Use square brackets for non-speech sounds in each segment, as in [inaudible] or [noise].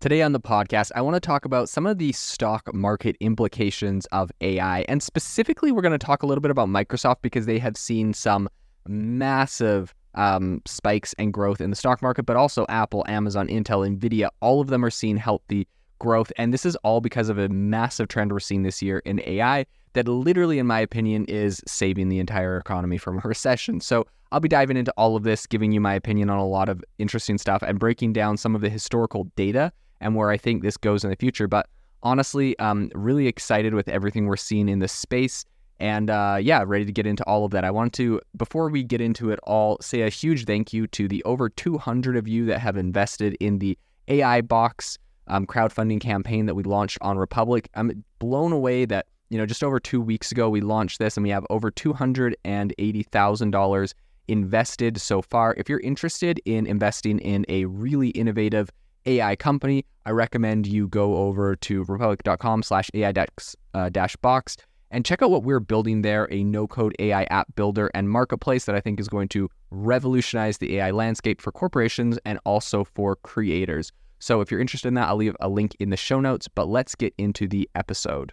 Today on the podcast, I want to talk about some of the stock market implications of AI. And specifically, we're going to talk a little bit about Microsoft because they have seen some massive um, spikes and growth in the stock market, but also Apple, Amazon, Intel, Nvidia, all of them are seeing healthy growth. And this is all because of a massive trend we're seeing this year in AI that literally, in my opinion, is saving the entire economy from a [laughs] recession. So I'll be diving into all of this, giving you my opinion on a lot of interesting stuff and breaking down some of the historical data and where I think this goes in the future. But honestly, I'm really excited with everything we're seeing in this space. And uh, yeah, ready to get into all of that. I want to, before we get into it all, say a huge thank you to the over 200 of you that have invested in the AI Box um, crowdfunding campaign that we launched on Republic. I'm blown away that, you know, just over two weeks ago, we launched this and we have over $280,000 invested so far. If you're interested in investing in a really innovative AI company, I recommend you go over to republic.com slash AI uh, dash box and check out what we're building there a no code AI app builder and marketplace that I think is going to revolutionize the AI landscape for corporations and also for creators. So if you're interested in that, I'll leave a link in the show notes, but let's get into the episode.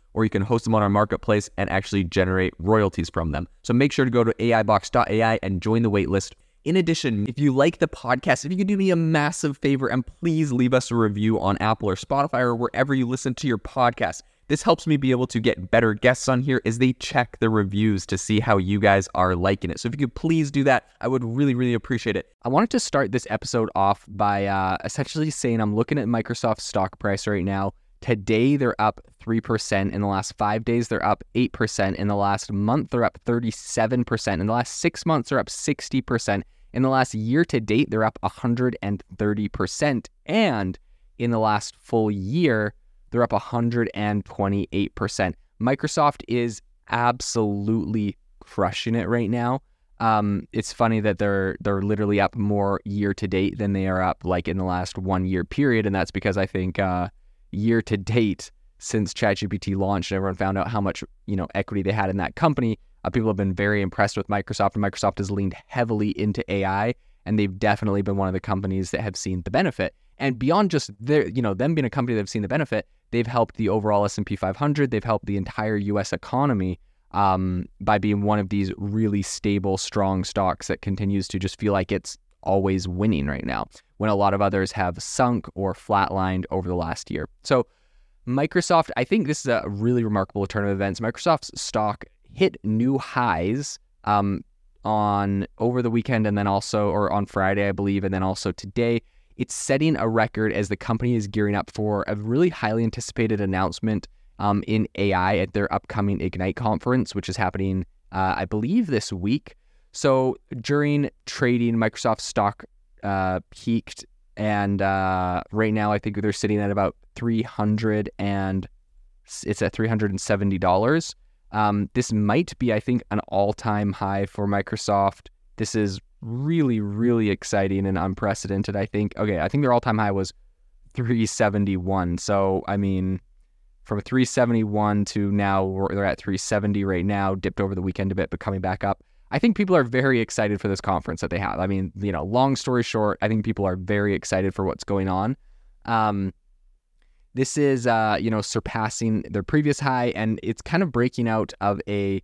or you can host them on our marketplace and actually generate royalties from them. So make sure to go to AIbox.ai and join the waitlist. In addition, if you like the podcast, if you could do me a massive favor and please leave us a review on Apple or Spotify or wherever you listen to your podcast. This helps me be able to get better guests on here as they check the reviews to see how you guys are liking it. So if you could please do that, I would really, really appreciate it. I wanted to start this episode off by uh, essentially saying I'm looking at Microsoft's stock price right now. Today, they're up 3%. In the last five days, they're up 8%. In the last month, they're up 37%. In the last six months, they're up 60%. In the last year to date, they're up 130%. And in the last full year, they're up 128%. Microsoft is absolutely crushing it right now. Um, it's funny that they're they're literally up more year to date than they are up like in the last one year period, and that's because I think uh, year to date since ChatGPT launched and everyone found out how much you know equity they had in that company. Uh, people have been very impressed with Microsoft, and Microsoft has leaned heavily into AI, and they've definitely been one of the companies that have seen the benefit. And beyond just their, you know, them being a company that have seen the benefit, they've helped the overall S&P 500. They've helped the entire U.S. economy um, by being one of these really stable, strong stocks that continues to just feel like it's always winning right now, when a lot of others have sunk or flatlined over the last year. So, Microsoft, I think this is a really remarkable turn of events. Microsoft's stock hit new highs um, on over the weekend and then also, or on Friday, I believe, and then also today. It's setting a record as the company is gearing up for a really highly anticipated announcement um, in AI at their upcoming Ignite conference, which is happening, uh, I believe, this week. So during trading, Microsoft stock uh, peaked, and uh, right now I think they're sitting at about three hundred and it's at three hundred and seventy dollars. Um, this might be, I think, an all-time high for Microsoft. This is really, really exciting and unprecedented. I think. Okay, I think their all-time high was 371. So I mean, from 371 to now they're at 370 right now. Dipped over the weekend a bit, but coming back up. I think people are very excited for this conference that they have. I mean, you know, long story short, I think people are very excited for what's going on. Um, this is, uh, you know, surpassing their previous high, and it's kind of breaking out of a,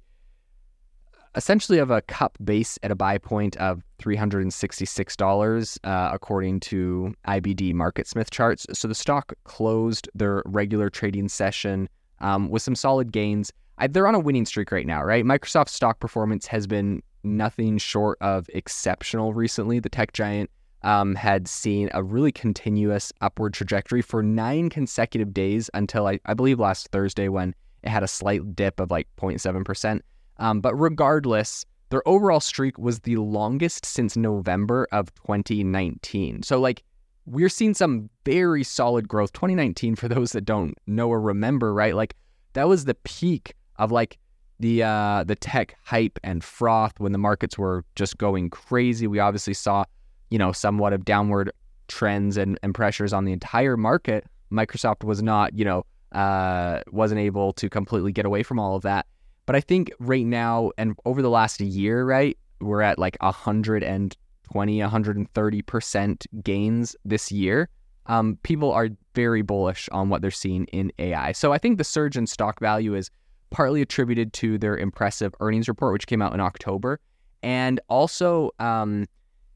essentially of a cup base at a buy point of $366, uh, according to IBD MarketSmith charts. So the stock closed their regular trading session um, with some solid gains. I, they're on a winning streak right now, right? Microsoft's stock performance has been nothing short of exceptional recently. The tech giant um, had seen a really continuous upward trajectory for nine consecutive days until I, I believe last Thursday when it had a slight dip of like 0.7%. Um, but regardless, their overall streak was the longest since November of 2019. So, like, we're seeing some very solid growth. 2019, for those that don't know or remember, right? Like, that was the peak of like the uh, the tech hype and froth when the markets were just going crazy. We obviously saw, you know, somewhat of downward trends and, and pressures on the entire market. Microsoft was not, you know, uh, wasn't able to completely get away from all of that. But I think right now and over the last year, right, we're at like 120, 130% gains this year. Um, people are very bullish on what they're seeing in AI. So I think the surge in stock value is partly attributed to their impressive earnings report, which came out in October. And also, um,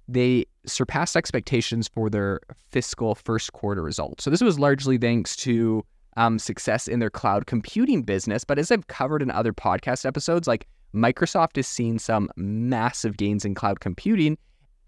they surpassed expectations for their fiscal first quarter results. So this was largely thanks to um, success in their cloud computing business. But as I've covered in other podcast episodes, like Microsoft is seeing some massive gains in cloud computing,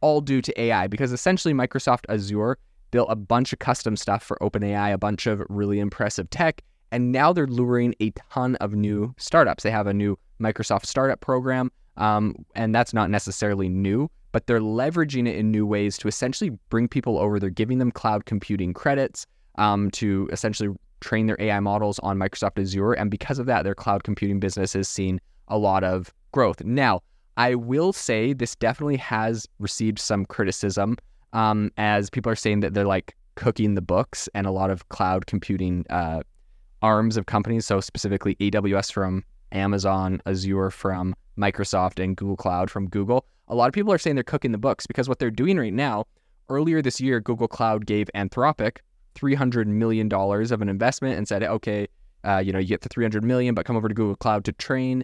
all due to AI, because essentially Microsoft Azure built a bunch of custom stuff for OpenAI, a bunch of really impressive tech, and now they're luring a ton of new startups. They have a new Microsoft startup program, um, and that's not necessarily new, but they're leveraging it in new ways to essentially bring people over. They're giving them cloud computing credits um, to essentially train their AI models on Microsoft Azure. And because of that, their cloud computing business has seen a lot of growth. Now, I will say this definitely has received some criticism um, as people are saying that they're like cooking the books and a lot of cloud computing uh, arms of companies. So specifically AWS from Amazon, Azure from Microsoft, and Google Cloud from Google. A lot of people are saying they're cooking the books because what they're doing right now, earlier this year, Google Cloud gave Anthropic $300 million of an investment and said, okay, uh, you know, you get the 300 million, but come over to Google Cloud to train.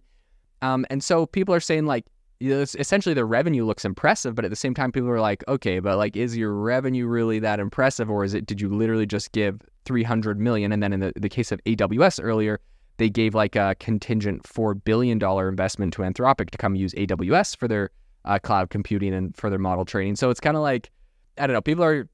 Um, and so people are saying like, you know, essentially the revenue looks impressive, but at the same time, people are like, okay, but like, is your revenue really that impressive, or is it? Did you literally just give 300 million? And then in the, the case of AWS earlier, they gave like a contingent four billion dollar investment to Anthropic to come use AWS for their uh, cloud computing and for their model training. So it's kind of like, I don't know, people are.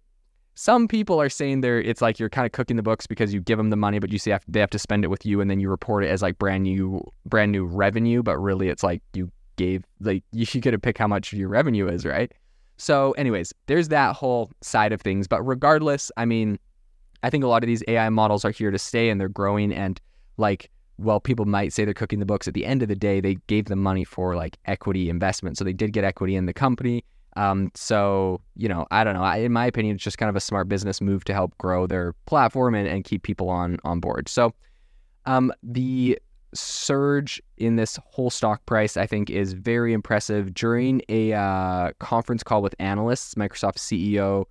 Some people are saying they're it's like you're kind of cooking the books because you give them the money, but you see they have to spend it with you, and then you report it as like brand new brand new revenue. But really, it's like you gave like [laughs] you should get to pick how much your revenue is, right? So, anyways, there's that whole side of things. But regardless, I mean, I think a lot of these AI models are here to stay and they're growing. And like, well, people might say they're cooking the books. At the end of the day, they gave them money for like equity investment. So they did get equity in the company. Um, so, you know, I don't know. I, in my opinion, it's just kind of a smart business move to help grow their platform and, and keep people on on board. So, um, the surge in this whole stock price, I think, is very impressive. During a uh, conference call with analysts, Microsoft CEO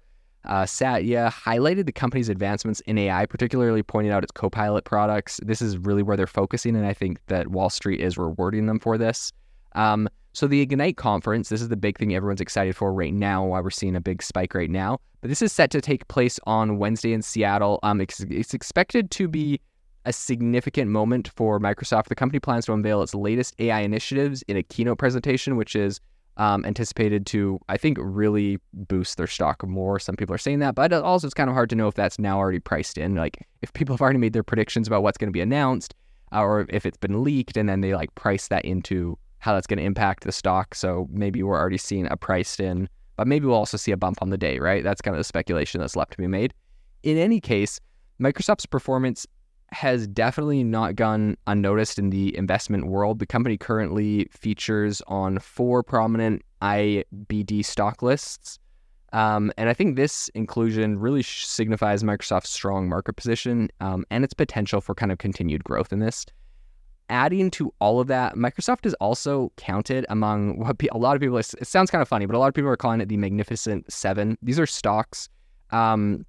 uh, Satya highlighted the company's advancements in AI, particularly pointing out its Copilot products. This is really where they're focusing, and I think that Wall Street is rewarding them for this. Um, so the Ignite conference, this is the big thing everyone's excited for right now, why we're seeing a big spike right now. But this is set to take place on Wednesday in Seattle. Um, it's, it's expected to be a significant moment for Microsoft. The company plans to unveil its latest AI initiatives in a keynote presentation, which is um, anticipated to, I think, really boost their stock more. Some people are saying that, but also it's kind of hard to know if that's now already priced in. Like, if people have already made their predictions about what's going to be announced, uh, or if it's been leaked and then they like price that into how that's going to impact the stock. So maybe we're already seeing a priced in, but maybe we'll also see a bump on the day, right? That's kind of the speculation that's left to be made. In any case, Microsoft's performance has definitely not gone unnoticed in the investment world. The company currently features on four prominent IBD stock lists. Um, and I think this inclusion really signifies Microsoft's strong market position um, and its potential for kind of continued growth in this. Adding to all of that, Microsoft is also counted among what a lot of people, it sounds kind of funny, but a lot of people are calling it the Magnificent Seven. These are stocks, um,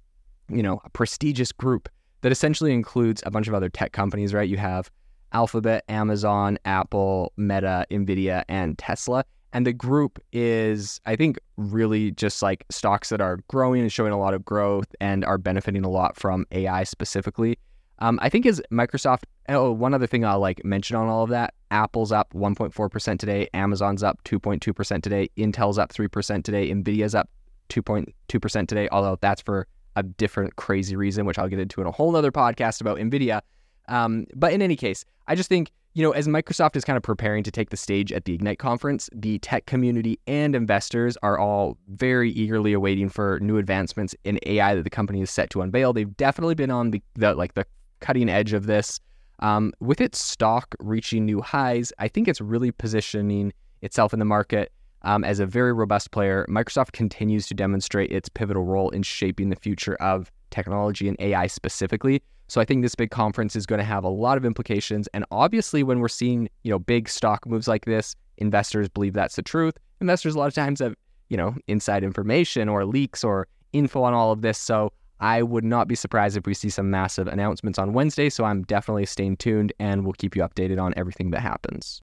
you know, a prestigious group that essentially includes a bunch of other tech companies, right? You have Alphabet, Amazon, Apple, Meta, Nvidia, and Tesla. And the group is, I think, really just like stocks that are growing and showing a lot of growth and are benefiting a lot from AI specifically. Um, I think is Microsoft. Oh, one other thing I'll like mention on all of that: Apple's up 1.4% today, Amazon's up 2.2% today, Intel's up 3% today, Nvidia's up 2.2% today. Although that's for a different crazy reason, which I'll get into in a whole other podcast about NVIDIA. Um, but in any case, I just think, you know, as Microsoft is kind of preparing to take the stage at the Ignite conference, the tech community and investors are all very eagerly awaiting for new advancements in AI that the company is set to unveil. They've definitely been on the, the like the cutting edge of this. Um, with its stock reaching new highs, I think it's really positioning itself in the market um, as a very robust player. Microsoft continues to demonstrate its pivotal role in shaping the future of technology and AI specifically. So I think this big conference is going to have a lot of implications. And obviously, when we're seeing you know big stock moves like this, investors believe that's the truth. Investors a lot of times have you know inside information or leaks or info on all of this. So I would not be surprised if we see some massive announcements on Wednesday. So I'm definitely staying tuned and we'll keep you updated on everything that happens.